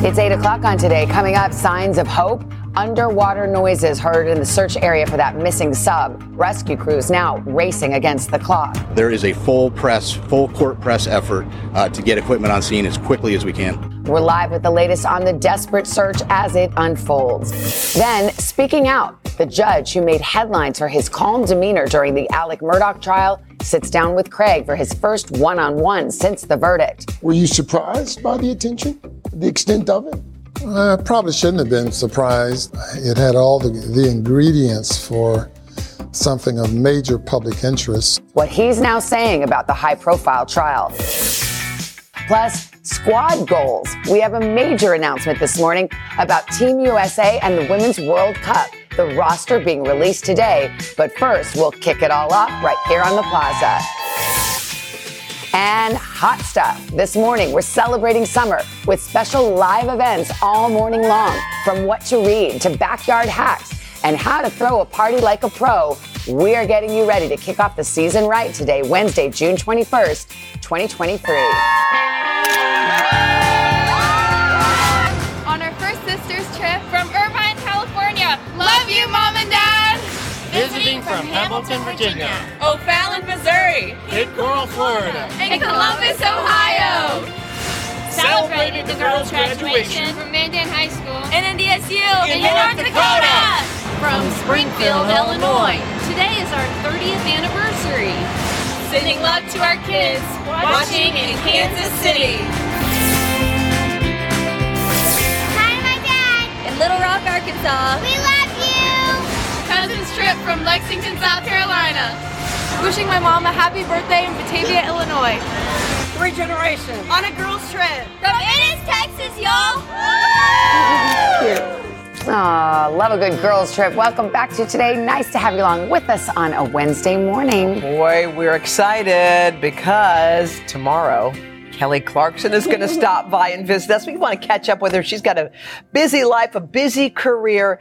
It's 8 o'clock on today. Coming up, signs of hope. Underwater noises heard in the search area for that missing sub. Rescue crews now racing against the clock. There is a full press, full court press effort uh, to get equipment on scene as quickly as we can. We're live with the latest on the desperate search as it unfolds. Then, speaking out, the judge who made headlines for his calm demeanor during the Alex Murdaugh trial sits down with Craig for his first one on one since the verdict. Were you surprised by the attention, the extent of it? I probably shouldn't have been surprised. It had all the, the ingredients for something of major public interest. What he's now saying about the high profile trial. Plus, squad goals. We have a major announcement this morning about Team USA and the Women's World Cup. The roster being released today. But first, we'll kick it all off right here on the plaza and hot stuff. This morning, we're celebrating summer with special live events all morning long. From what to read to backyard hacks and how to throw a party like a pro, we are getting you ready to kick off the season right today, Wednesday, June 21st, 2023. From Hamilton, Virginia. O'Fallon, Missouri. Cape Coral, Florida. And Columbus, Ohio. Celebrated the girls' graduation from Mandan High School. And NDSU in North Dakota. From Springfield, Illinois. Today is our 30th anniversary. Sending love to our kids watching in Kansas City. Hi, my dad. In Little Rock, Arkansas. We love you. Cousins from Lexington, South Carolina. Wishing my mom a happy birthday in Batavia, Illinois. Three generations. On a girls' trip. From Ennis, Texas, y'all. Aw, love a good girls' trip. Welcome back to today. Nice to have you along with us on a Wednesday morning. Boy, we're excited because tomorrow Kelly Clarkson is going to stop by and visit us. We want to catch up with her. She's got a busy life, a busy career,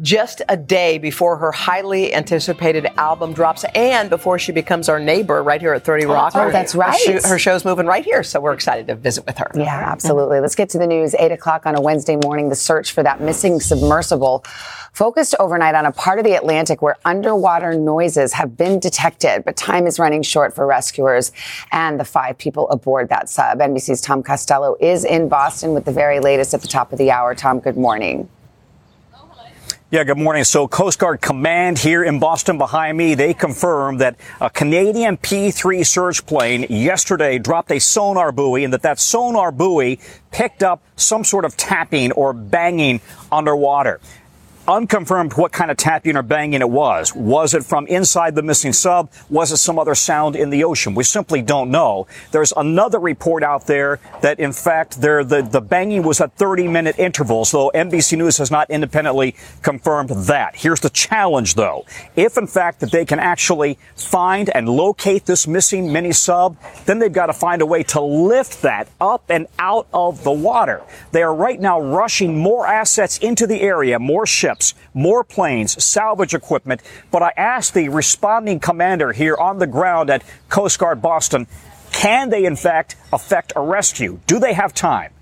just a day before her highly anticipated album drops and before she becomes our neighbor right here at 30 Rock. Oh, that's right. Her, show, her show's moving right here, so we're excited to visit with her. Yeah, absolutely. Let's get to the news. Eight o'clock on a Wednesday morning. The search for that missing submersible focused overnight on a part of the Atlantic where underwater noises have been detected, but time is running short for rescuers and the five people aboard that sub. Uh, NBC's Tom Costello is in Boston with the very latest at the top of the hour. Tom, good morning. Yeah, good morning. So Coast Guard Command here in Boston behind me, they confirmed that a Canadian P-3 search plane yesterday dropped a sonar buoy and that that sonar buoy picked up some sort of tapping or banging underwater unconfirmed what kind of tapping or banging it was. Was it from inside the missing sub? Was it some other sound in the ocean? We simply don't know. There's another report out there that in fact there the, the banging was at 30 minute intervals, though NBC News has not independently confirmed that. Here's the challenge though. If in fact that they can actually find and locate this missing mini sub, then they've got to find a way to lift that up and out of the water. They are right now rushing more assets into the area, more ships more planes, salvage equipment. But I asked the responding commander here on the ground at Coast Guard Boston, can they in fact effect a rescue? Do they have time?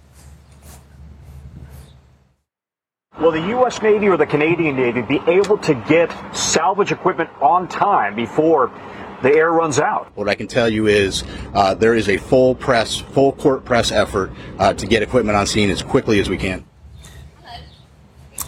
Will the U.S. Navy or the Canadian Navy be able to get salvage equipment on time before the air runs out? What I can tell you is uh, there is a full press, full court press effort uh, to get equipment on scene as quickly as we can.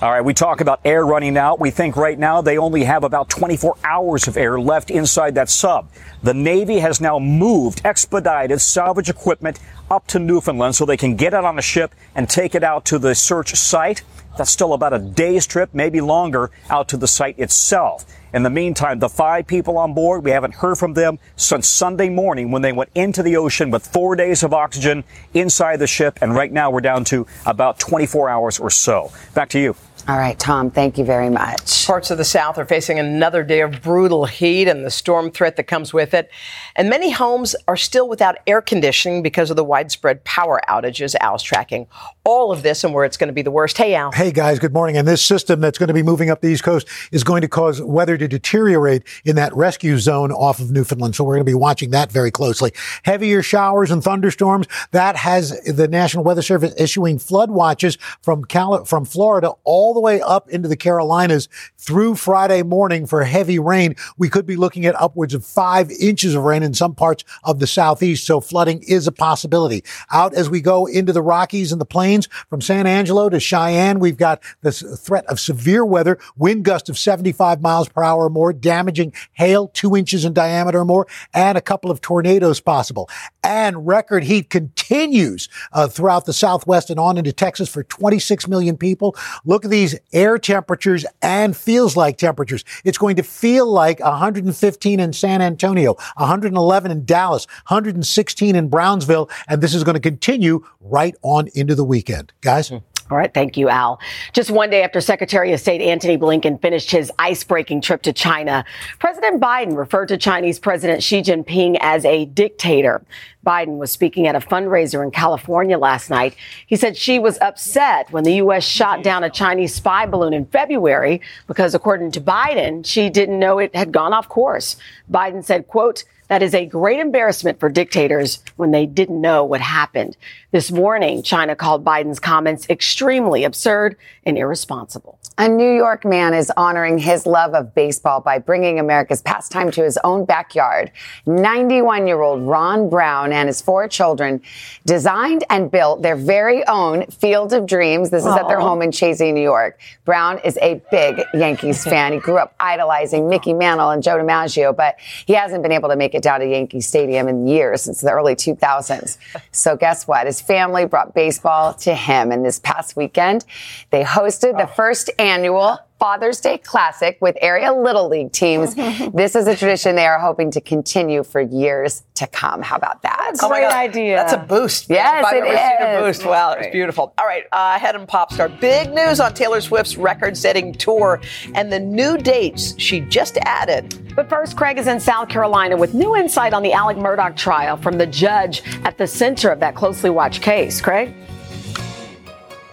All right, we talk about air running out. We think right now they only have about 24 hours of air left inside that sub. The Navy has now moved expedited salvage equipment up to Newfoundland so they can get it on a ship and take it out to the search site. That's still about a day's trip, maybe longer, out to the site itself. In the meantime, the five people on board, we haven't heard from them since Sunday morning when they went into the ocean with four days of oxygen inside the ship. And right now we're down to about 24 hours or so. Back to you. All right, Tom, thank you very much. Parts of the South are facing another day of brutal heat and the storm threat that comes with it. And many homes are still without air conditioning because of the widespread power outages. Al's tracking all of this and where it's going to be the worst. Hey, Al. Hey, guys, good morning. And this system that's going to be moving up the East Coast is going to cause weather to deteriorate in that rescue zone off of Newfoundland. So we're going to be watching that very closely. Heavier showers and thunderstorms. That has the National Weather Service issuing flood watches from Cal- from Florida all the way up into the Carolinas through Friday morning for heavy rain. We could be looking at upwards of five inches of rain in some parts of the southeast. So flooding is a possibility. Out as we go into the Rockies and the plains from San Angelo to Cheyenne, we've got this threat of severe weather, wind gust of 75 miles per hour or more, damaging hail two inches in diameter or more, and a couple of tornadoes possible. And record heat continues uh, throughout the Southwest and on into Texas for 26 million people. Look at these air temperatures and feels like temperatures. It's going to feel like 115 in San Antonio, 111 in Dallas, 116 in Brownsville, and this is going to continue right on into the weekend. Guys? Mm. All right. Thank you, Al. Just one day after Secretary of State Antony Blinken finished his ice breaking trip to China, President Biden referred to Chinese President Xi Jinping as a dictator. Biden was speaking at a fundraiser in California last night. He said Xi was upset when the U.S. shot mm-hmm. down a Chinese spy balloon in February because, according to Biden, Xi didn't know it had gone off course. Biden said, quote, that is a great embarrassment for dictators when they didn't know what happened. This morning, China called Biden's comments extremely absurd and irresponsible. A New York man is honoring his love of baseball by bringing America's pastime to his own backyard. 91 year old Ron Brown and his four children designed and built their very own Field of Dreams. This is Aww. at their home in Chazy, New York. Brown is a big Yankees fan. He grew up idolizing Mickey Mantle and Joe DiMaggio, but he hasn't been able to make it down to Yankee Stadium in years since the early 2000s. So guess what? His family brought baseball to him. And this past weekend, they hosted the oh. first annual Father's Day Classic with area Little League teams. this is a tradition they are hoping to continue for years to come. How about that? Oh Great idea. That's a boost. Yes, I've it ever is. seen a boost. Wow, it's beautiful. All right, uh, head and pop star. Big news on Taylor Swift's record-setting tour and the new dates she just added. But first, Craig is in South Carolina with new insight on the Alex Murdaugh trial from the judge at the center of that closely watched case. Craig?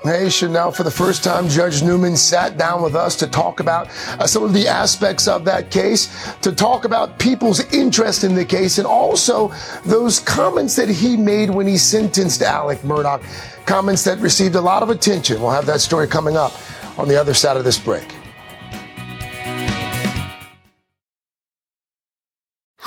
Hey, Chanel, for the first time, Judge Newman sat down with us to talk about uh, some of the aspects of that case, to talk about people's interest in the case, and also those comments that he made when he sentenced Alex Murdaugh. Comments that received a lot of attention. We'll have that story coming up on the other side of this break.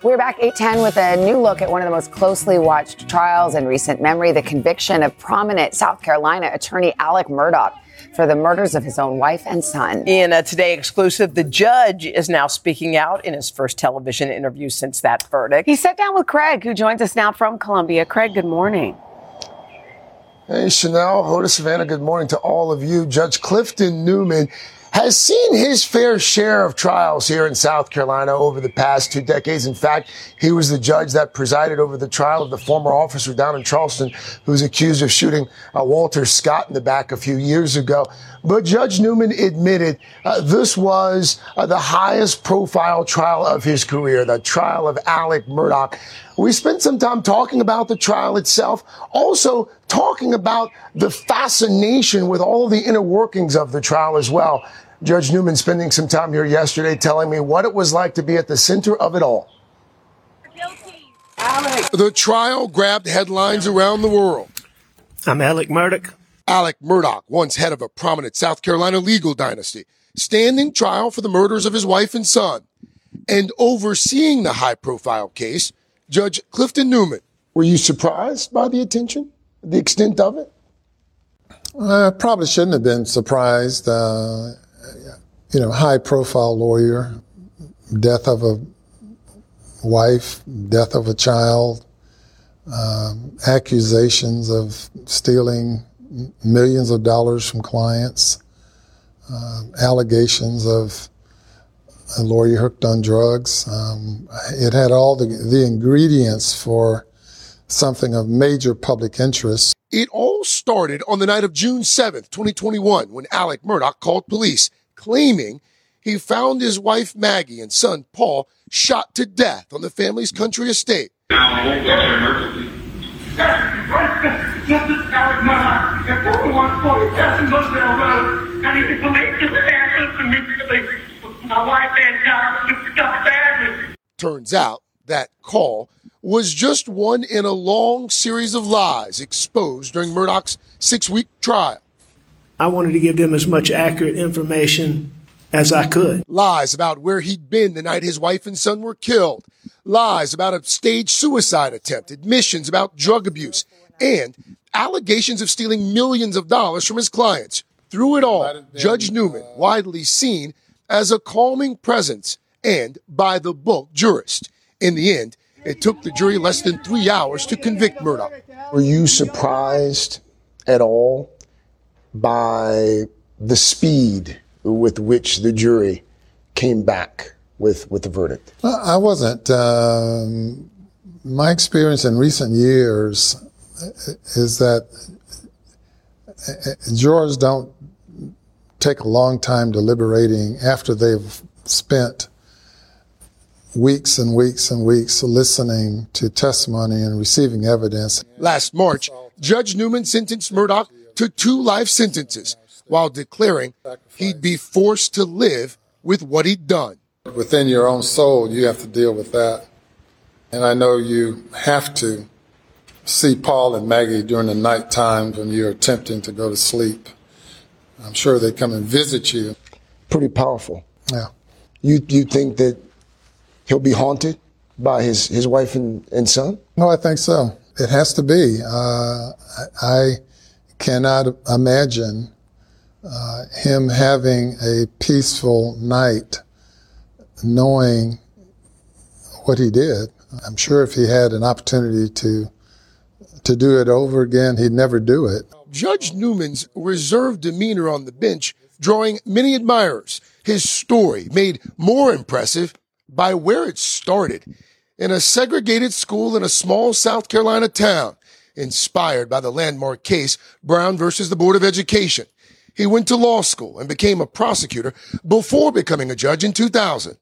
We're back 810 with a new look at one of the most closely watched trials in recent memory the conviction of prominent South Carolina attorney Alex Murdaugh for the murders of his own wife and son. In a Today exclusive, the judge is now speaking out in his first television interview since that verdict. He sat down with Craig, who joins us now from Columbia. Craig, good morning. Hey, Chanel, Hoda Savannah, good morning to all of you. Judge Clifton Newman has seen his fair share of trials here in South Carolina over the past two decades. In fact, he was the judge that presided over the trial of the former officer down in Charleston who was accused of shooting uh, Walter Scott in the back a few years ago. But Judge Newman admitted uh, this was uh, the highest profile trial of his career, the trial of Alex Murdaugh. We spent some time talking about the trial itself, also talking about the fascination with all the inner workings of the trial as well. Judge Newman spending some time here yesterday telling me what it was like to be at the center of it all. Alec. The trial grabbed headlines around the world. I'm Alex Murdaugh. Alex Murdaugh, once head of a prominent South Carolina legal dynasty, standing trial for the murders of his wife and son. And overseeing the high profile case, Judge Clifton Newman. Were you surprised by the attention, the extent of it? I probably shouldn't have been surprised. Uh, you know, high profile lawyer, death of a wife, death of a child, um, accusations of stealing millions of dollars from clients, uh, allegations of a lawyer hooked on drugs. Um, it had all the, the ingredients for something of major public interest. It all started on the night of June 7th, 2021, when Alex Murdaugh called police claiming he found his wife Maggie and son Paul shot to death on the family's country estate. Turns out that call was just one in a long series of lies exposed during Murdaugh's six week trial. I wanted to give them as much accurate information as I could. Lies about where he'd been the night his wife and son were killed. Lies about a staged suicide attempt, admissions about drug abuse, and allegations of stealing millions of dollars from his clients. Through it all, Judge Newman, widely seen as a calming presence and by the book jurist. In the end, it took the jury less than three hours to convict Murdaugh. Were you surprised at all by the speed with which the jury came back with, with the verdict? I wasn't. Um, my experience in recent years is that jurors don't take a long time deliberating after they've spent weeks and weeks and weeks listening to testimony and receiving evidence. Last March, Judge Newman sentenced Murdaugh to two life sentences while declaring he'd be forced to live with what he'd done. Within your own soul, you have to deal with that. And I know you have to see Paul and Maggie during the night times when you're attempting to go to sleep. I'm sure they come and visit you. Pretty powerful. Yeah. You you think that he'll be haunted by his, his wife and, and son? No, I think so. It has to be. Uh, I cannot imagine uh, him having a peaceful night knowing what he did. I'm sure if he had an opportunity to to do it over again, he'd never do it. Judge Newman's reserved demeanor on the bench drawing many admirers. His story made more impressive by where it started in a segregated school in a small South Carolina town, inspired by the landmark case Brown versus the Board of Education. He went to law school and became a prosecutor before becoming a judge in 2000.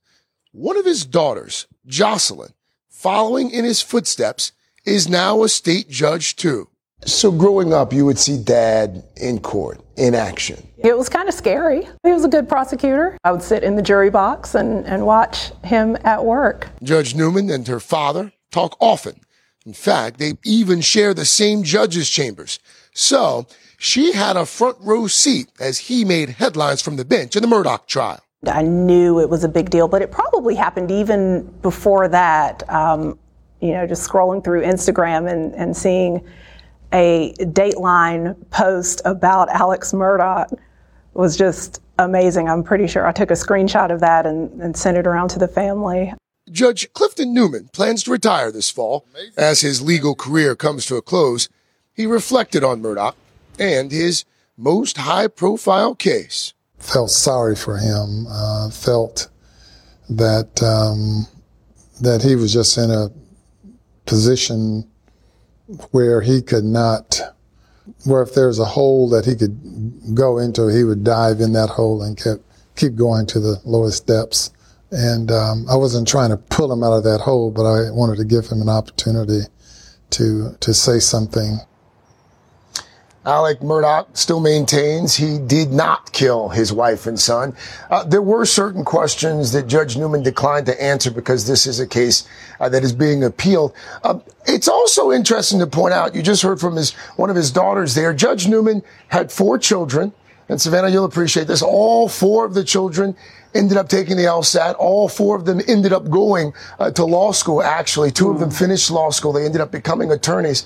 One of his daughters, Jocelyn, following in his footsteps, is now a state judge too. So growing up, you would see dad in court, in action. It was kind of scary. He was a good prosecutor. I would sit in the jury box and, and watch him at work. Judge Newman and her father talk often. In fact, they even share the same judges' chambers. So she had a front row seat as he made headlines from the bench in the Murdaugh trial. I knew it was a big deal, but it probably happened even before that. Um, you know, just scrolling through Instagram and, and seeing a Dateline post about Alex Murdaugh was just amazing. I'm pretty sure I took a screenshot of that and, and sent it around to the family. Judge Clifton Newman plans to retire this fall. As his legal career comes to a close, he reflected on Murdaugh and his most high profile case. Felt sorry for him, uh, felt that, um, that he was just in a position where he could not, where if there's a hole that he could go into, he would dive in that hole and kept, keep going to the lowest depths. And um, I wasn't trying to pull him out of that hole, but I wanted to give him an opportunity to to say something. Alex Murdaugh still maintains he did not kill his wife and son. Uh, there were certain questions that Judge Newman declined to answer because this is a case uh, that is being appealed. Uh, it's also interesting to point out, you just heard from his one of his daughters there. Judge Newman had four children, and Savannah, you'll appreciate this. All four of the children ended up taking the LSAT. All four of them ended up going uh, to law school, actually. Two of them finished law school. They ended up becoming attorneys.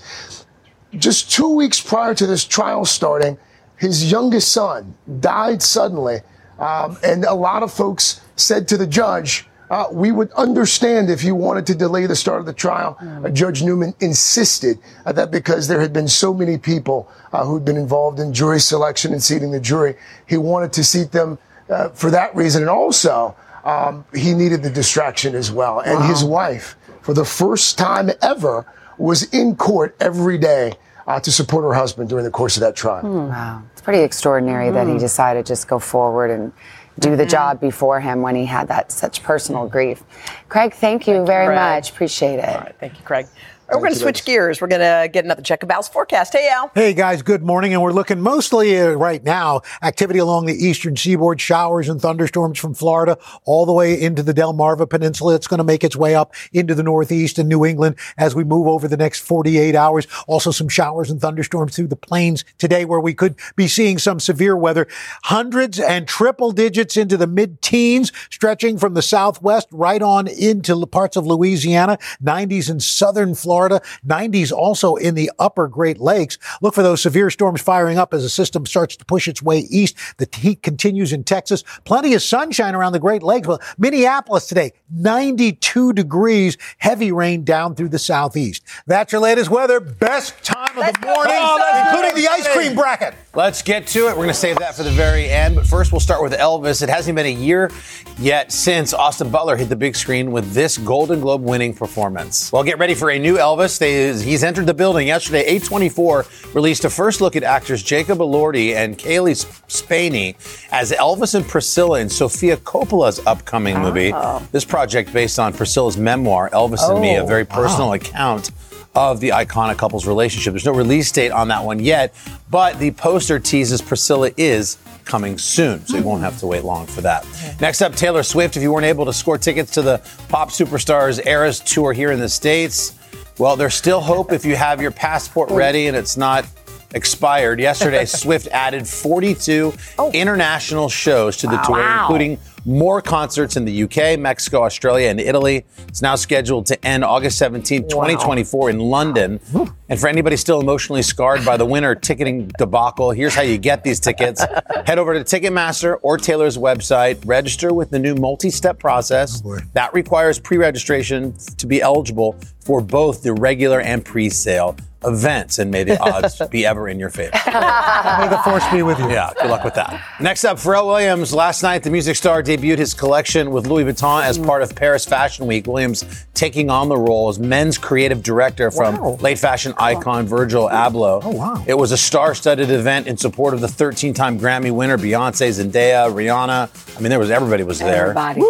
Just two weeks prior to this trial starting, his youngest son died suddenly. Um, and a lot of folks said to the judge, uh, we would understand if you wanted to delay the start of the trial. Uh, judge Newman insisted uh, that because there had been so many people uh, who'd been involved in jury selection and seating the jury, he wanted to seat them uh, for that reason. And also, um, he needed the distraction as well. And wow. his wife, for the first time ever, was in court every day uh, to support her husband during the course of that trial. Mm. Wow. It's pretty extraordinary mm. that he decided to just go forward and do the mm-hmm. job before him when he had that such personal grief. Craig, thank you thank very you, much. Appreciate it. All right, thank you, Craig. We're going to switch gears. We're going to get another check of Al's forecast. Hey, Al. Hey, guys. Good morning. And we're looking mostly uh, right now activity along the eastern seaboard, showers and thunderstorms from Florida all the way into the Delmarva Peninsula. It's going to make its way up into the northeast and New England as we move over the next 48 hours. Also, some showers and thunderstorms through the plains today where we could be seeing some severe weather. Hundreds and triple digits into the mid teens, stretching from the southwest right on into parts of Louisiana, 90s in southern Florida. Florida, 90s also in the upper Great Lakes. Look for those severe storms firing up as the system starts to push its way east. The heat continues in Texas. Plenty of sunshine around the Great Lakes. Well, Minneapolis today, 92 degrees, heavy rain down through the southeast. That's your latest weather. Best time of let's the morning, oh, including the ice cream bracket. Let's get to it. We're going to save that for the very end. But first, we'll start with Elvis. It hasn't been a year yet since Austin Butler hit the big screen with this Golden Globe winning performance. Well, get ready for a new Elvis Elvis. They, he's entered the building yesterday. A24 released a first look at actors Jacob Elordi and Cailee Spaeny as Elvis and Priscilla in Sofia Coppola's upcoming oh. movie. This project based on Priscilla's memoir, Elvis oh, and Me, a oh, very personal wow. account of the iconic couple's relationship. There's no release date on that one yet, but the poster teases Priscilla is coming soon, so you won't have to wait long for that. Next up, Taylor Swift. If you weren't able to score tickets to the pop superstars Eras tour here in the States, well, there's still hope if you have your passport ready and it's not expired. Yesterday, Swift added 42 oh. international shows to the wow. tour, wow. including more concerts in the UK, Mexico, Australia, and Italy. It's now scheduled to end August 17, 2024 wow. in London. And for anybody still emotionally scarred by the winter ticketing debacle, here's how you get these tickets. Head over to Ticketmaster or Taylor's website, register with the new multi-step process. Oh that requires pre-registration to be eligible for both the regular and pre-sale events, and may the odds be ever in your favor. may the force be with you. Yeah, good luck with that. Next up, Pharrell Williams. Last night, the music star debuted his collection with Louis Vuitton as mm. part of Paris Fashion Week. Williams taking on the role as men's creative director from wow. late fashion icon Virgil Abloh. Oh, wow. It was a star studded event in support of the 13 time Grammy winner, Beyonce, Zendaya, Rihanna. I mean, there was everybody was there. Everybody.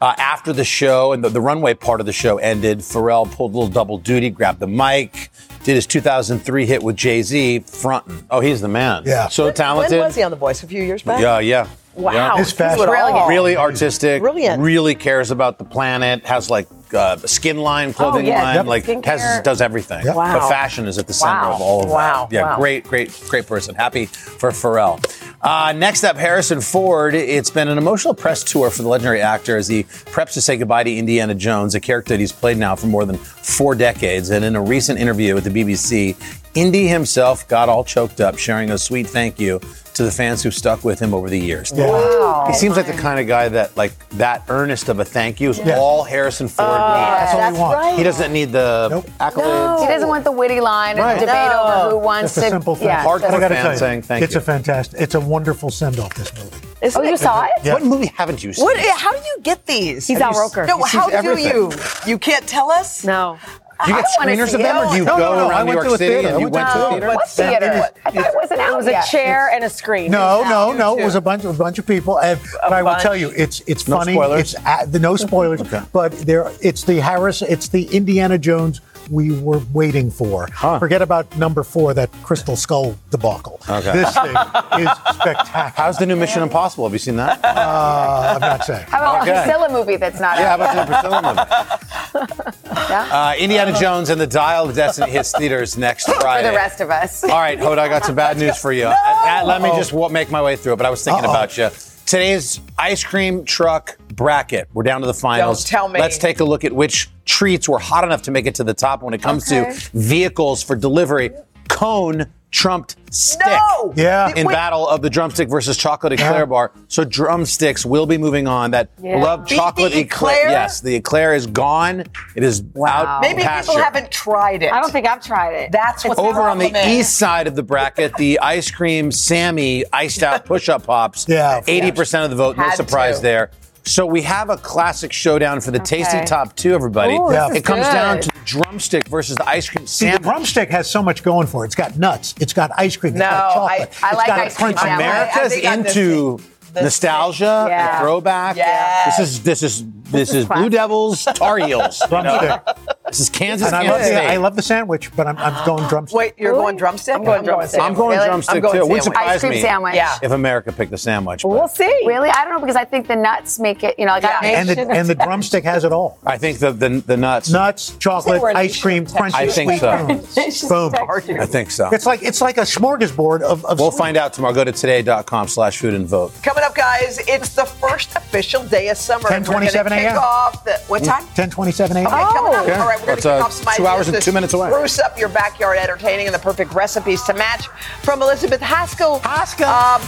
Uh, after the show and the, the runway part of the show ended, Pharrell pulled a little double duty, grabbed the mic, did his 2003 hit with Jay Z, fronting. Oh, he's the man. Yeah. So when, talented. When was he on The Voice? A few years back? Yeah, yeah. Wow. Yeah. His fashion. Brilliant. Really artistic. Brilliant. Really cares about the planet. Has like uh, skin line, clothing oh, yeah. line. Yep. Like has, does everything. Yep. Wow. But fashion is at the center wow. of all of it. wow. that. Yeah, wow. great, great, great person. Happy for Pharrell. Uh, next up, Harrison Ford. It's been an emotional press tour for the legendary actor as he preps to say goodbye to Indiana Jones, a character that he's played now for more than four decades. And in a recent interview with the BBC, Indy himself got all choked up, sharing a sweet thank you to the fans who stuck with him over the years. Wow. He seems like the kind of guy that, like, that earnest of a thank you is Yeah. all Harrison Ford Uh, needs. That's all he wants. right. He doesn't need the accolades. He doesn't want the witty line Right. and the debate over who wants Just a to. simple thing. Yeah, Hardcore But I gotta fan tell you, saying thank it's you. It's a fantastic, it's a wonderful send off. This movie. oh, you saw it? Yeah. What movie haven't you seen? What? How do you get these? He's Have Al Roker. No, He sees how do everything. you? You can't tell us. No. Do you get I wanna screeners of them, it. or do you No, go no, no, I around New went York to a City theater. and you went went to to a theater. theater? What theater? I thought it wasn't out It was a chair and a screen. No, no, no. It was a bunch, of a bunch of people, and but I will bunch. tell you, it's it's No funny. spoilers? It's at, the no spoilers, but there, it's the Harris, it's the Indiana Jones we were waiting for. Forget about number four, that Crystal Skull debacle. Okay. This thing is spectacular. How's the new Mission Impossible? Have you seen that? Uh, I'm not saying. How about Okay. the Priscilla movie that's not yeah, how about the yet? new Priscilla movie? Yeah? Uh, Indiana Jones and the Dial of Destiny hits theaters next Friday. For the rest of us. All right, Hoda, I got some bad news for you. Uh, uh, let me just wa- make my way through it, but I was thinking Uh-oh. about you. Today's ice cream truck bracket. We're down to the finals. Don't tell me. Let's take a look at which treats were hot enough to make it to the top when it comes Okay. to vehicles for delivery. Cone trumped stick. No! Yeah. In Wait. battle of the drumstick versus chocolate eclair Yeah. bar. So drumsticks will be moving on. That Yeah. beloved Beat chocolate the eclair? Yes, the eclair is gone. It is out Maybe pasture. people haven't tried it. I don't think I've tried it. That's what Over on the problem east side of the bracket, the ice cream Sammy iced out push up pops. Yeah. 80% of the vote. No surprise to. there. So we have a classic showdown for the tasty top two, everybody. Ooh, Yeah. It comes good. down to the drumstick versus the ice cream See, the drumstick has so much going for it. It's got nuts. It's got ice cream. It's No, got chocolate. I- I it's like got ice cream crunchy sandwich. merit. America's I I'm into nostalgia, Yeah. and throwback. Yes. This is this is this is Blue Devils, Tar Heels. you know? This is Kansas, And I love, Kansas the, State. I love the sandwich, but I'm, I'm going drumstick. Wait, you're going drumstick? I'm going drumstick. I'm going Really? drumstick I'm going too. It wouldn't sandwich. surprise Ice cream me sandwich. Yeah. if America picked the sandwich. but- We'll see. Really? I don't know because I think the nuts make it, you know, like I- and the and the drumstick has it all. I think the the, the nuts. Nuts, chocolate, we're ice cream, crunchy, I think sweet so. boom. Boom. I think so. It's like it's like a smorgasbord of. of We'll find out tomorrow. Go to today.com slash food and vote. Coming up, guys, it's the first official day of summer. and we're gonna 10:27 kick off the what time? 1027 a.m. Okay, coming up. Okay. All right, we're going to kick uh, off some two hours and two minutes away. Spruce up your backyard entertaining and the perfect recipes to match from Elizabeth Haskell. Haskell. Um,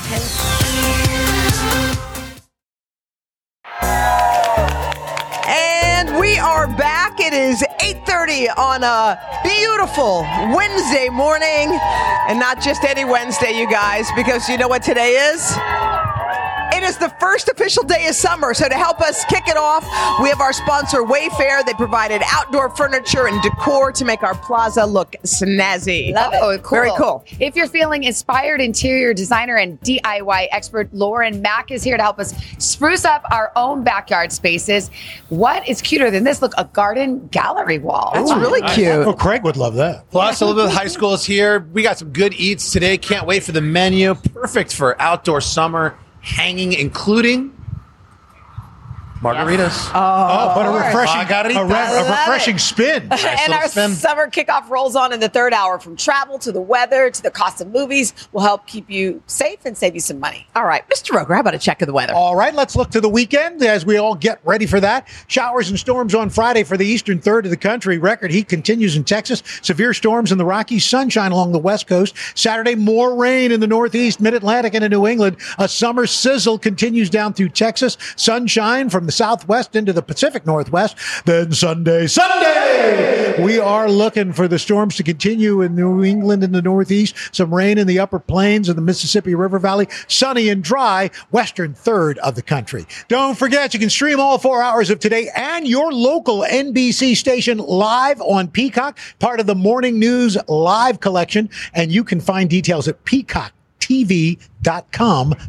and we are back. It is 8:30 on a beautiful Wednesday morning, and not just any Wednesday, you guys, because you know what today is. It is the first official day of summer, so to help us kick it off, we have our sponsor Wayfair. They provided outdoor furniture and decor to make our plaza look snazzy. Love it. Oh, cool. Very cool. If you're feeling inspired, interior designer and DIY expert Lauren Makk is here to help us spruce up our own backyard spaces. What is cuter than this? Look, a garden gallery wall. That's really cute. Oh, Craig would love that. Plus, a little bit of High School is here. We got some good eats today. Can't wait for the menu. Perfect for outdoor summer hanging, including margaritas. Oh, oh, but a course. refreshing, Margaritas. a, re- I a love refreshing it. spin. Nice and little our spin. summer kickoff rolls on in the third hour from travel to the weather to the cost of movies will help keep you safe and save you some money. All right, Mr. Roker, how about a check of the weather? All right, let's look to the weekend as we all get ready for that. Showers and storms on Friday for the eastern third of the country. Record heat continues in Texas. Severe storms in the Rockies. Sunshine along the west coast. Saturday, more rain in the northeast, mid Atlantic, and in New England. A summer sizzle continues down through Texas. Sunshine from the southwest into the Pacific Northwest. Then Sunday, Sunday, we are looking for the storms to continue in New England and the northeast. Some rain in the upper plains of the Mississippi River Valley. Sunny and dry, western third of the country. Don't forget, you can stream all four hours of today and your local NBC station live on Peacock, part of the Morning News Live collection. And you can find details at peacocktv.com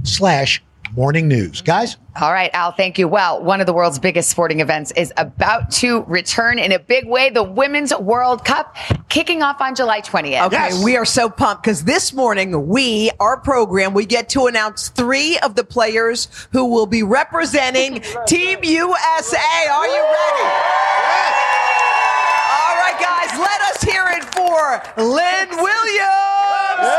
slash morning news. Guys? All right, Al, thank you. Well, one of the world's biggest sporting events is about to return in a big way the Women's World Cup, kicking off on July 20th. Okay, we are so pumped because this morning we, our program, we get to announce three of the players who will be representing Team USA. Are you ready? All right, guys, let us hear it for Lynn Williams,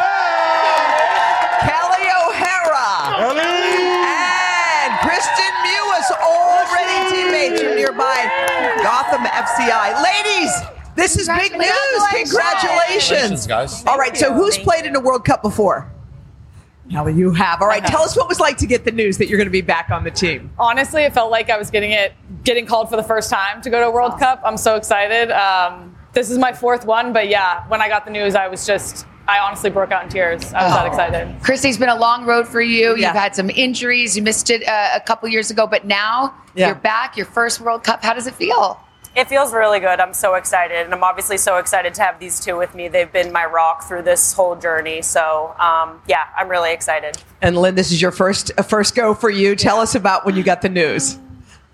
FCI. Ladies, this is big news. Congratulations. Congratulations, guys. All right, so who's played in a World Cup before? Kelly, you have. All right, tell us what it was like to get the news that you're going to be back on the team. Honestly, it felt like I was getting it, getting called for the first time to go to a World Cup. I'm so excited. Um, this is my fourth one, but yeah, when I got the news, I was just, I honestly broke out in tears. I was that excited. Kristie's been a long road for you. Yeah. You've had some injuries. You missed it uh, a couple years ago, but now Yeah. you're back. Your first World Cup. How does it feel? It feels really good. I'm so excited, and I'm obviously so excited to have these two with me. They've been my rock through this whole journey. So, um, yeah, I'm really excited. And Lynn, this is your first uh, first go for you. Tell us about when you got the news.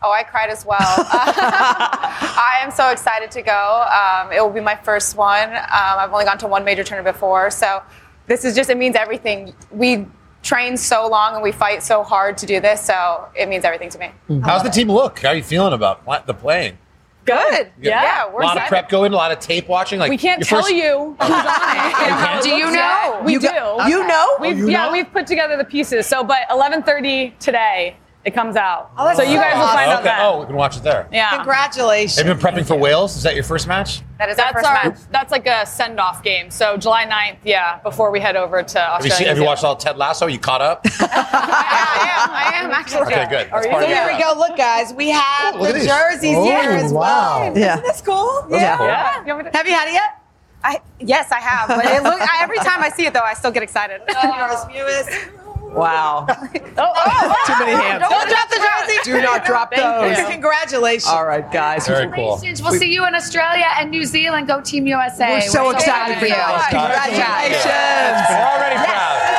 Oh, I cried as well. I am so excited to go. Um, it will be my first one. Um, I've only gone to one major tournament before, so this is just, it means everything. We train so long and we fight so hard to do this, so it means everything to me. How's the team look? How are you feeling about pla- the playing? Good. Yeah. Yeah, a we're a lot of prep going, a lot of tape watching. Like we can't tell first- you who's on it. Do you know? We You do. got- you know? We've, Oh, you yeah, know? we've put together the pieces. So, but 11:30 today, it comes out. Oh, so you guys will find out okay. then. Oh, we can watch it there. Yeah. Congratulations. Have you been prepping for Wales? Is that your first match? That is that's our that's like a send off game. So July 9th, yeah, before we head over to Have you, Australia. seen, have you watched all Ted Lasso? You caught up? I I, am I am actually. Okay, good. That's So here we go. Look, guys, we have Oh, the these. jerseys Oh, here as wow. well. Yeah. Isn't this cool? Those are cool. Yeah. Have you had it yet? I, yes, I have. But it look, I, every time I see it, though, I still get excited. Wow. oh, oh, Too many hands. Don't drop the jersey. Do not drop Thank those. you. Congratulations. All right, guys. Very cool. We'll see you in Australia and New Zealand. Go Team USA. We're so excited for you. Congratulations. We're already proud.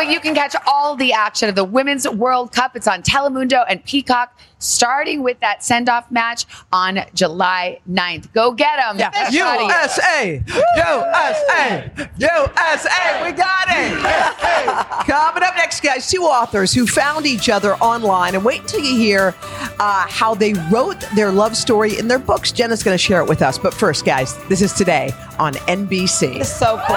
Way, you can catch all the action of the Women's World Cup. It's on Telemundo and Peacock, starting with that send-off match on July 9th. Go get them. USA, USA, USA. We got it. Coming up next, guys, two authors who found each other online. And wait until you hear uh, how they wrote their love story in their books. Jenna's going to share it with us. But first, guys, this is today on NBC. It's so cool.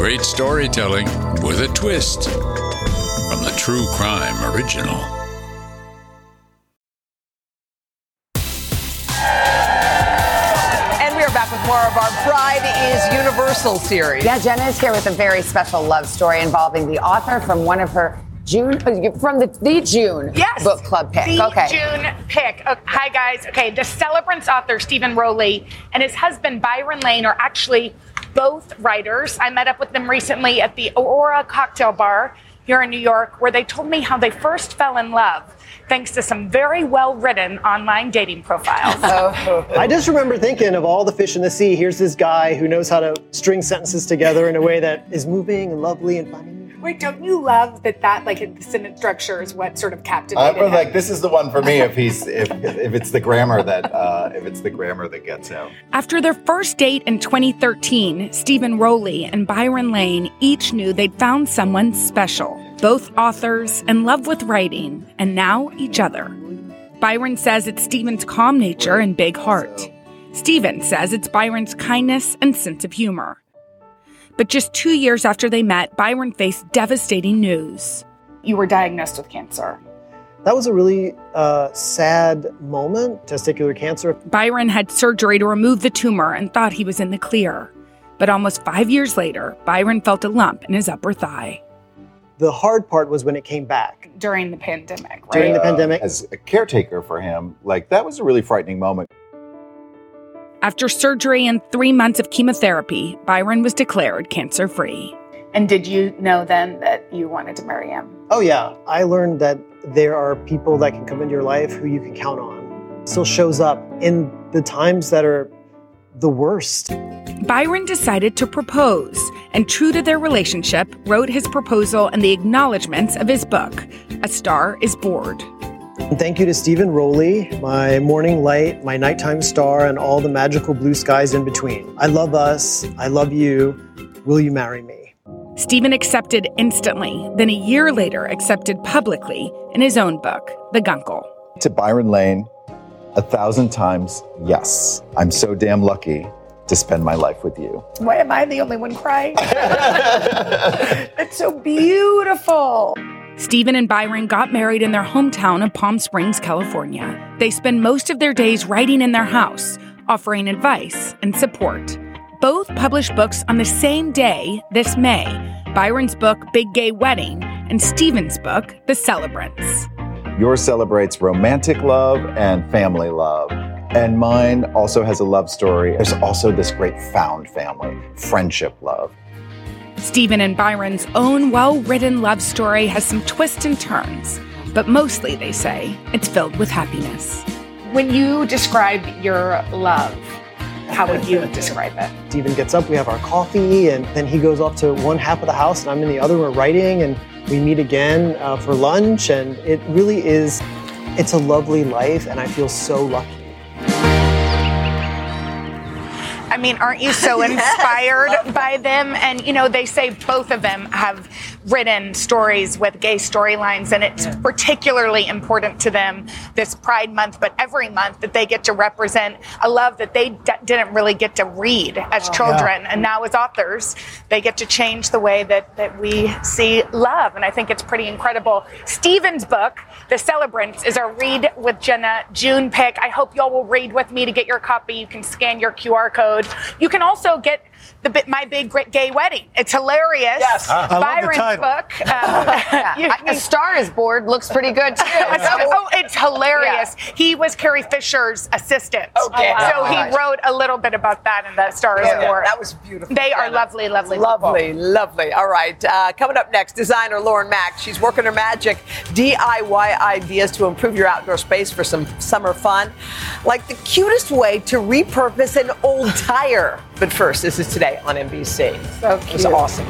Great storytelling with a twist from the True Crime Original. And we are back with more of our Pride is Universal series. Yeah, Jenna is here with a very special love story involving the author from one of her June from the the June Yes. book club pick. The okay. June pick. Uh, hi, guys. Okay, the Celebrants author Steven Rowley and his husband Byron Lane are actually both writers. I met up with them recently at the Aurora Cocktail Bar here in New York, where they told me how they first fell in love thanks to some very well written online dating profiles. I just remember thinking of all the fish in the sea. Here's this guy who knows how to string sentences together in a way that is moving and lovely and funny. Wait, don't you love that that like the sentence structure is what sort of I captivated was him? like, this is the one for me if he's if if it's the grammar that uh, if it's the grammar that gets out. After their first date in 2013, Steven Rowley and Byron Lane each knew they'd found someone special. Both authors, in love with writing, and now each other. Byron says it's Steven's calm nature and big heart. Stephen says it's Byron's kindness and sense of humor. But just two years after they met, Byron faced devastating news. You were diagnosed with cancer. That was a really uh, sad moment. Testicular cancer. Byron had surgery to remove the tumor and thought he was in the clear. But almost five years later, Byron felt a lump in his upper thigh. The hard part was when it came back. During the pandemic, right? During the pandemic. As a caretaker for him, like that was a really frightening moment. After surgery and three months of chemotherapy, Byron was declared cancer free. And did you know then that you wanted to marry him? Oh, yeah. I learned that there are people that can come into your life who you can count on. Still shows up in the times that are the worst. Byron decided to propose, and true to their relationship, wrote his proposal and the acknowledgments of his book, A Star is Bored. And thank you to Steven Rowley, my morning light, my nighttime star, and all the magical blue skies in between. I love us. I love you. Will you marry me? Steven accepted instantly, then a year later accepted publicly in his own book, The Guncle. To Byron Lane, a thousand times yes. I'm so damn lucky to spend my life with you. Why am I the only one crying? it's so beautiful. Steven and Byron got married in their hometown of Palm Springs, California. They spend most of their days writing in their house, offering advice and support. Both published books on the same day this May Byron's book, Big Gay Wedding, and Steven's book, The Celebrants. Yours celebrates romantic love and family love. And mine also has a love story. There's also this great found family, friendship love. Steven and Byron's own well written love story has some twists and turns, but mostly, they say, it's filled with happiness. When you describe your love, how would you describe it? Steven gets up, we have our coffee, and then he goes off to one half of the house, and I'm in the other, we're writing, and we meet again uh, for lunch. And it really is, it's a lovely life, and I feel so lucky. I mean, aren't you so inspired by them? And, you know, they say both of them have written stories with gay storylines, and it's particularly important to them this Pride Month, but every month that they get to represent a love that they d- didn't really get to read as Oh, children. yeah. And now, as authors, they get to change the way that, that we see love. And I think it's pretty incredible. Steven's book, The Celebrants, is our Read with Jenna June pick. I hope y'all will read with me to get your copy. You can scan your QR code. You can also get the Bi- My Big Great Gay Wedding. It's hilarious. Yes. Ah. I love the Byron's title. book. Um, you- a star is bored looks pretty good too. oh, it's hilarious. He was Carrie Fisher's assistant. Okay. So Oh, he gosh. wrote a little bit about that in the Star is Yeah, Born. that was beautiful. They are Jenna. lovely, lovely, Lovely, people. lovely. All right. Uh, coming up next, designer Lauren Makk. She's working her magic DIY ideas to improve your outdoor space for some summer fun. Like the cutest way to repurpose an old tire. But first, this is today on NBC. So It was awesome.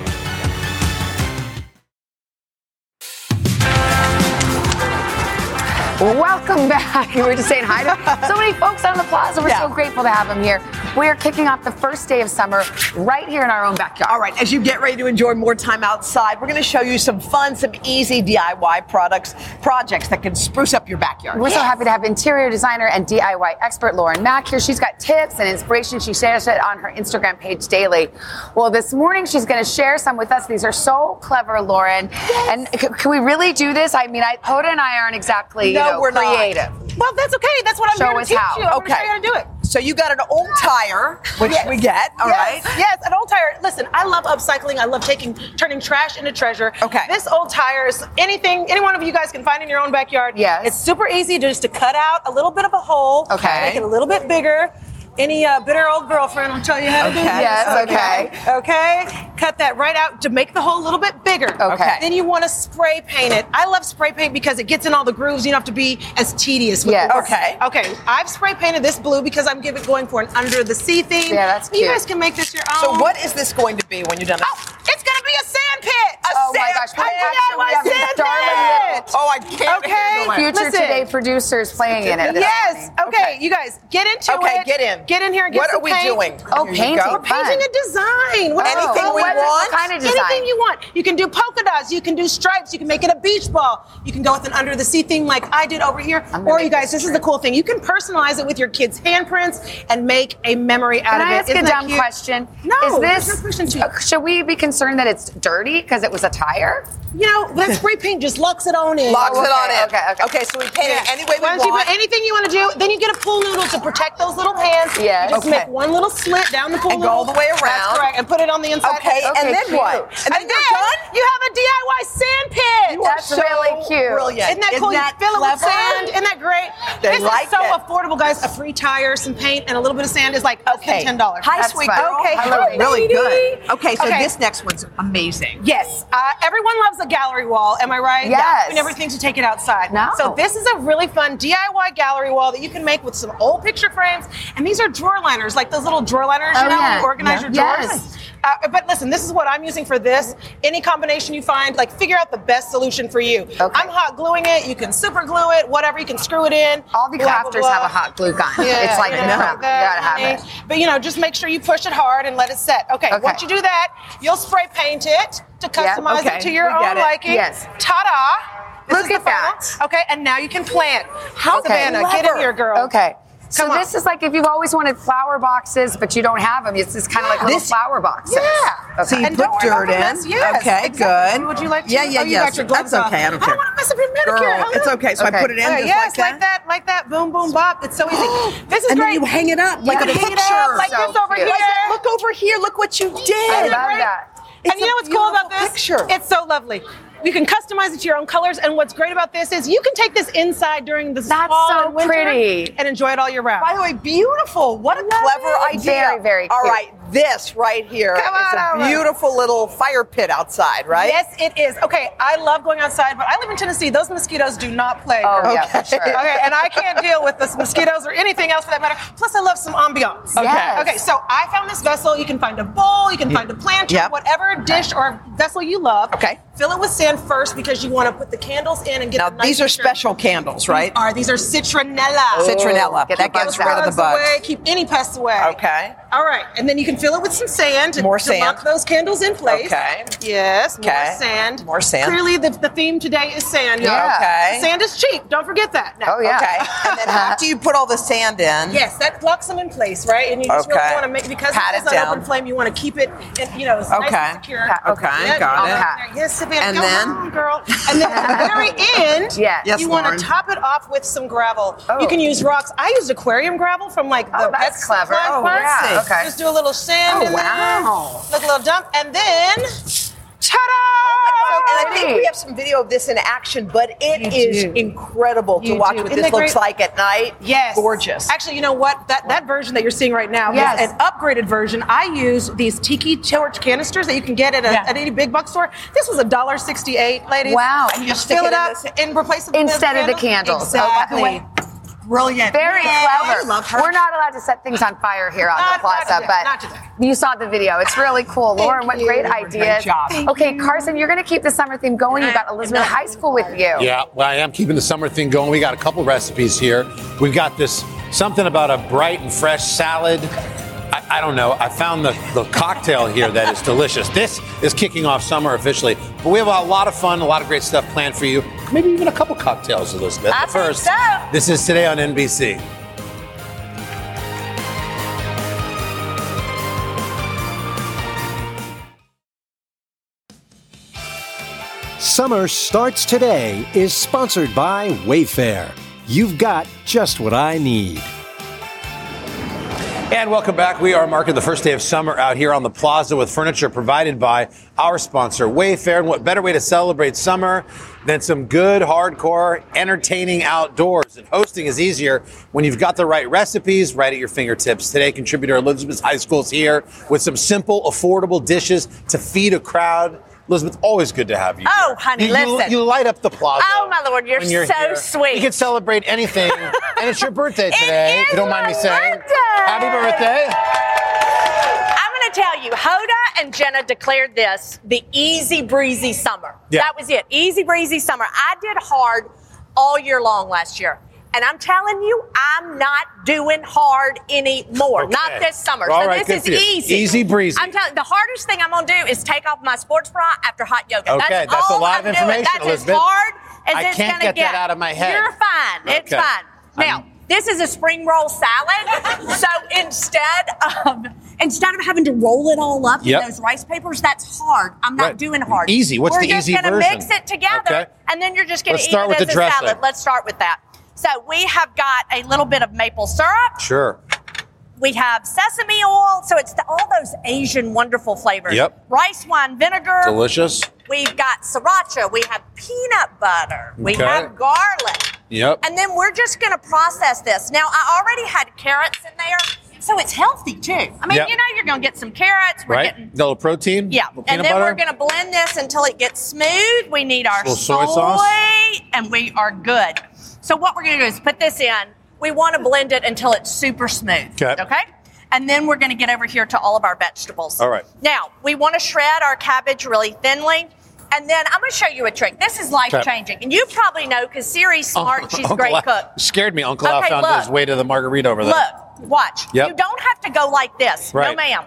Welcome back. We were just saying hi to so many folks on the plaza. We're so grateful to have them here. We're kicking off the first day of summer right here in our own backyard. All right, as you get ready to enjoy more time outside, we're going to show you some fun, some easy DIY products, projects that can spruce up your backyard. We're so happy to have interior designer and DIY expert Lauren Makk here. She's got tips and inspiration. She shares it on her Instagram page daily. Well, this morning she's going to share some with us. These are so clever, Lauren. And c- can we really do this? I mean, I, Hoda and I aren't exactly you No, know, we're not. creative. Well, that's okay. That's what I'm Show here to teach how. you. I'm Okay. going to show you how to do it. So you got an old tire, which Yes. we get, all right? yes, Yes, an old tire. Listen, I love upcycling. I love taking, turning trash into treasure. Okay. This old tire is anything, any one of you guys can find in your own backyard. Yes. It's super easy just to cut out a little bit of a hole. Okay. Make it a little bit bigger. Any uh, bitter old girlfriend will tell you how to do Okay. this. Yes, okay. Okay. Cut that right out to make the hole a little bit bigger. Okay. Then you want to spray paint it. I love spray paint because it gets in all the grooves. You don't have to be as tedious with Yes. Okay. Okay. I've spray painted this blue because I'm giving going for an under the sea theme. Yeah, that's cute. You guys can make this your own. So what is this going to be when you're done? It's gonna be a sand pit. A Oh my gosh, we pit. actually have sand pit. Oh, I can't Okay. Future Listen. Today producers playing in it. Yes. morning. Okay. You guys get into Okay, it. Okay. Get in. Get in here. And get What are we paint. doing? Oh, Here painting. We're painting a design. What Anything oh, we what- want? Kind of design? Anything you want. You can do polka dots. You can do stripes. You can make it a beach ball. You can go with an under the sea theme like I did over here. Or you guys, this is the cool thing. You can personalize it with your kids' handprints and make a memory out Can of I it. ask Isn't a dumb cute? question? No. Is this? no question to you. uh, should we be concerned that it's dirty because it was a tire? You know, that spray paint just locks it on in. Locks it on in. Okay, okay. Okay, so we paint it any way we Once you want. put anything you want to do, then you get a pool noodle to protect those little hands. Yes. Just Okay. make one little slit down the pool And go all the way around. That's correct. And put it on the inside. Okay, and then cute. what? And then you're done? you have a DIY sand pit. You That's so really cute. brilliant. Isn't that Isn't cool? that you fill it with sand. Isn't that great? They this like is so it. affordable, guys. A free tire, some paint, and a little bit of sand is like Okay. ten dollars. Hi, sweet girl. Okay, Hello, hi, really good. Okay, so Okay. this next one's amazing. Yes, uh, everyone loves a gallery wall. Am I right? Yes. We never think to take it outside. No. So this is a really fun DIY gallery wall that you can make with some old picture frames, and these are drawer liners, like those little drawer liners. Oh, you know, yeah. you organize Yeah. your drawers. Yes. Uh, but listen, this is what I'm using for this. Any combination you find, like figure out the best solution for you. I'm hot gluing it. You can super glue it, whatever. You can screw it in. All the blah, blah, crafters blah. have a hot glue gun. Yeah, it's like yeah, the like crap. You gotta have it. But you know, just make sure you push it hard and let it set. Okay, Okay. once you do that, you'll spray paint it to customize okay, it to your own it. liking. Yes. Ta-da! This Look is the at that. Okay, and now you can plant. How Okay. Savannah, get in here, girl. Okay. So Come on. this is like if you've always wanted flower boxes, but you don't have them. It's just kind of like little This- flower boxes. Yeah. Okay. So you And put don't worry about dirt in. mess. Yes, okay, exactly. good. Would you like to? Yeah, yeah, oh, you yes. got your gloves That's okay. off. I don't care. want to mess up your manicure. Girl, it's okay. So I put it in just yes, like that. like that. Boom, boom, bop. It's so easy. this is and great. then you hang it up like You a can hang picture. it up like So this over cute. here. Look over here. Look what you did. I did. love great? that. and you know what's cool about this? picture. It's so lovely. You can customize it to your own colors, and what's great about this is you can take this inside during the That's fall so and winter pretty. and enjoy it all year round. By the way, beautiful. What a clever it. idea. Very, very All cute. right, this right here is Come on a beautiful little fire pit outside, right? Yes, it is. Okay, I love going outside, but I live in Tennessee. Those mosquitoes do not play. Oh, girl. yeah, for sure. Okay, and I can't deal with the mosquitoes or anything else for that matter. Plus, I love some ambiance. Okay. Yes. Okay, so I found this vessel. You can find a bowl, you can find a planter, Yep. whatever dish or vessel you love. Okay. Fill it with sand first because you want to put the candles in and get Now the nice these are picture. special candles, right? Are these are citronella? Citronella. get that gets rid of the Bugs bugs. away, keep any pests away. Okay. All right, and then you can fill it with some sand More to sand. lock those candles in place. Okay. Yes. Okay. More sand. More sand. Clearly, the, the theme today is sand. Yeah. Okay. Sand is cheap. Don't forget that. Now. Oh, yeah. Okay. And then after you put all the sand in, Yes, that locks them in place, right? And you just Okay. really want to make because Pat it's it an down. open flame. You want to keep it, in, you know, it's nice Okay. and secure. Okay, Yeah, got it. Yes, Savannah, And go then? on, girl. And then at the very end, Yes. Yes, you want to top it off with some gravel. Oh. You can use rocks. I used aquarium gravel from like the Oh, that's pet clever. Oh, yeah. Okay. Just do a little sand Oh, in there. wow. Like a little dump, and then And ta-da! Oh, and I think we have some video of this in action, but it You is do. incredible to watch do. what Isn't this looks like at night. Yes. Gorgeous. Actually, you know what? That that version that you're seeing right now Yes. is an upgraded version. I use these tiki torch canisters that you can get at, a, Yeah. at any big box store. This was $1.68, ladies. Wow. And you You just fill it it up this- and replace it with Instead of the candles. Exactly. Okay. Brilliant. Very Yay, clever. love her. We're not allowed to set things on fire here on Not- the not plaza, today, but not today. you saw the video. It's really cool. Lauren, what you. great Great ideas. job. Okay, Carson, you're going to keep the summer theme going. You've got Elizabeth Heiskell with you. Yeah, well, I am keeping the summer thing going. We got a couple recipes here. We've got this something about a bright and fresh salad. I, I don't know. I found the, the cocktail here that is delicious. This is kicking off summer officially. But we have a lot of fun, a lot of great stuff planned for you. Maybe even a couple cocktails, Elizabeth. I But think first, so. this is today on NBC. Summer Starts Today is sponsored by Wayfair. You've got just what I need. And welcome back. We are marking the first day of summer out here on the plaza with furniture provided by our sponsor, Wayfair. And what better way to celebrate summer than some good, hardcore, entertaining outdoors? And hosting is easier when you've got the right recipes right at your fingertips. Today, contributor Elizabeth Heiskell's here with some simple, affordable dishes to feed a crowd. Elizabeth, always good to have you. Oh, here. honey, You- you- listen. You, light up the plaza. Oh, my lord, you're, you're so here. sweet. You can celebrate anything, and it's your birthday today. you don't mind me saying, birthday. happy birthday! I'm going to tell you, Hoda and Jenna declared this the easy breezy summer. Yeah. That was it. Easy breezy summer. I did hard all year long last year. And I'm telling you, I'm not doing hard anymore. Okay. Not this summer. All so right, this is easy. Easy breezy. I'm telling the hardest thing I'm gonna do is take off my sports bra after hot yoga. Okay, that's a all lot of I'm doing. information, That's Elizabeth. as hard as I it's can't gonna get get that out of my head. You're fine. It's Okay. fine. Now, this is a spring roll salad. so instead of instead of having to roll it all up Yep. in those rice papers, that's hard. I'm not Right. doing hard. Easy. What's We're the just easy gonna mix it together, Okay. and then you're just going to Let's eat start it with as the a dressing. salad. Let's start with that. So we have got a little bit of maple syrup. Sure. We have sesame oil. So it's the, all those Asian wonderful flavors. Yep. Rice wine vinegar. Delicious. We've got sriracha. We have peanut butter. We Okay. have garlic. Yep. And then we're just going to process this. Now, I already had carrots in there, so it's healthy too. I mean, Yep. you know, you're going to get some carrots. We're right? getting. A little protein. Yeah, Little and then butter. we're going to blend this until it gets smooth. We need our Little soy sauce. and we are good. So what we're going to do is put this in. We want to blend it until it's super smooth. Okay. Okay. And then we're going to get over here to all of our vegetables. All right. Now, we want to shred our cabbage really thinly. And then I'm going to show you a trick. This is life changing. And you probably know because Siri's smart. She's a great Al cook. Scared me. Uncle okay, Al found look. his way to the margarita over there. Look, watch. Yep. You don't have to go like this. No, ma'am.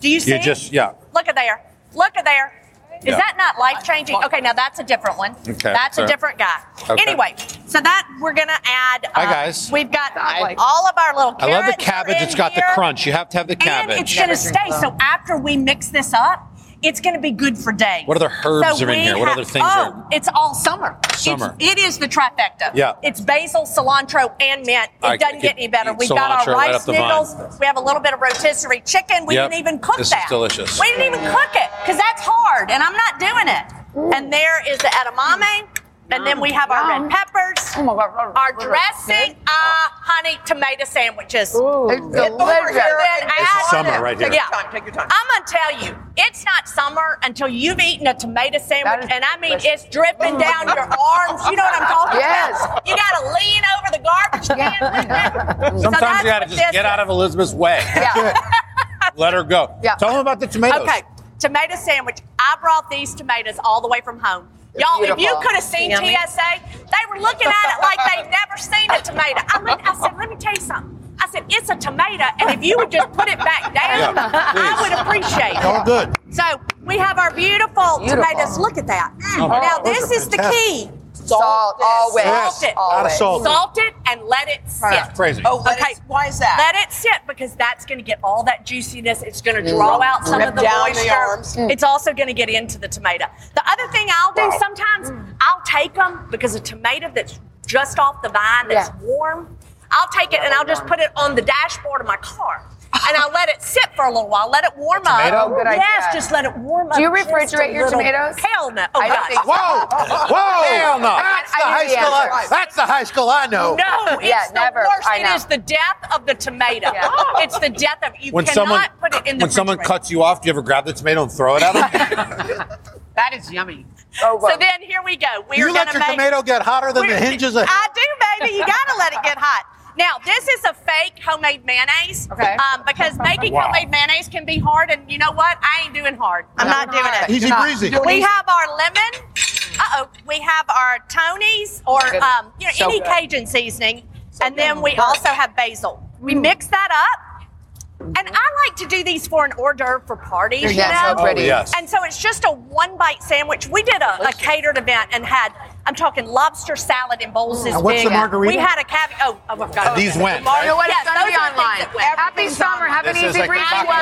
Do you see? You just yeah. Look at there. Look at there. Is Yeah. that not life changing? Okay, now that's a different one. Okay, That's a different guy. Okay. Anyway, so that we're gonna add. Hi, uh, guys. We've got all of our little. I love the cabbage. It's got the crunch. You have to have the cabbage. And it's gonna stay. So after we mix this up, it's gonna be good for days. What other herbs So are in we here? What have- other things oh, are? It's all summer. Summer. It's, it is the trifecta. Yeah. It's basil, cilantro, and mint. It I doesn't could get any better. We've got our cilantro right rice up vine. noodles. We have a little bit of rotisserie chicken. We Yep. didn't even cook This is that. delicious. We didn't even cook it because that's hard, and I'm not doing it. And there is the edamame. And then we have our red peppers, our dressing, ah, honey, tomato sandwiches. Ooh, It's delicious. Then This is summer right here. Yeah. Take your time, take your time. I'm gonna tell you, it's not summer until you've eaten a tomato sandwich, and I mean it's dripping down your arms. You know what I'm talking about? Yes. about? You gotta lean over the garbage can. with it. So Sometimes you gotta just this get out of Elizabeth's way. Yeah. Let her go. Yeah. Tell them about the tomatoes. Okay, tomato sandwich. I brought these tomatoes all the way from home. Y'all, if you could have seen Yummy. TSA, they were looking at it like they'd never seen a tomato. I, looked, I said, let me tell you something. I said, it's a tomato, and if you would just put it back down, Yeah, I would appreciate it. All good. So we have our beautiful, Beautiful. tomatoes. Look at that. Oh, now this are is the key. Salt, always. Salt it. Yes, lot of salt. Salt it and let it sit. That's crazy. Oh, Okay. it- why is that? Let it sit because that's going to get all that juiciness. It's going to draw out some Rip of the down the moisture. arms. Mm. It's also going to get into the tomato. The other thing I'll do sometimes, I'll take them because a tomato that's just off the vine that's warm, I'll take it and I'll just put it on the dashboard of my car. And I'll let it sit for a little while, let it warm up. tomato? Good yes, idea. just let it warm up. Do you refrigerate your tomatoes? Hell no. Oh, I don't think so. Whoa! Whoa! Hell no. That's I the knew high the school. I, that's the high school I know. No, it's Yeah, the never. worst. I know. is the death of the tomato. It's the death of you When cannot someone put it in the when someone cuts you off, do you ever grab the tomato and throw it at them? That is yummy. Oh, well. So then here we go. We're You let your make, tomato get hotter than the we're- hinges of. I do, baby. You gotta let it get hot. Now, this is a fake homemade mayonnaise. Okay. Um, because making Wow. homemade mayonnaise can be hard, and you know what? I ain't doing hard. I'm not doing it. Easy breezy. We have our lemon. Uh oh. We have our Tony's or um, you know So any good. Cajun seasoning, and then we also have basil. We mix that up. And I like to do these for an hors d'oeuvre for parties. you Yeah, so know? pretty. Oh, yes. And so it's just a one bite sandwich. We did a, a catered event and had, I'm talking lobster salad in bowls this And uh, what's big. the margarita? We had a caviar. Oh, oh, my God. These went, The mar- right? You know what? Yes, It's gonna be are the things online. Happy summer. Have an easy like breezy Happy one.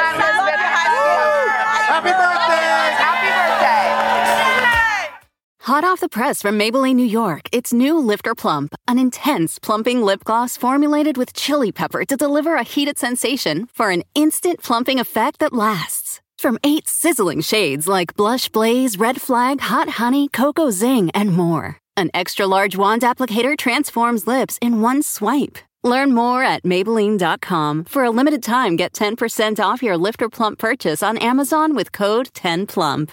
Happy birthday! Happy birthday. Hot off the press from Maybelline, New York, it's new Lifter Plump, an intense plumping lip gloss formulated with chili pepper to deliver a heated sensation for an instant plumping effect that lasts. From eight sizzling shades like Blush Blaze, Red Flag, Hot Honey, Cocoa Zing, and more. An extra large wand applicator transforms lips in one swipe. Learn more at Maybelline.com. For a limited time, get 10% off your Lifter Plump purchase on Amazon with code 10PLUMP.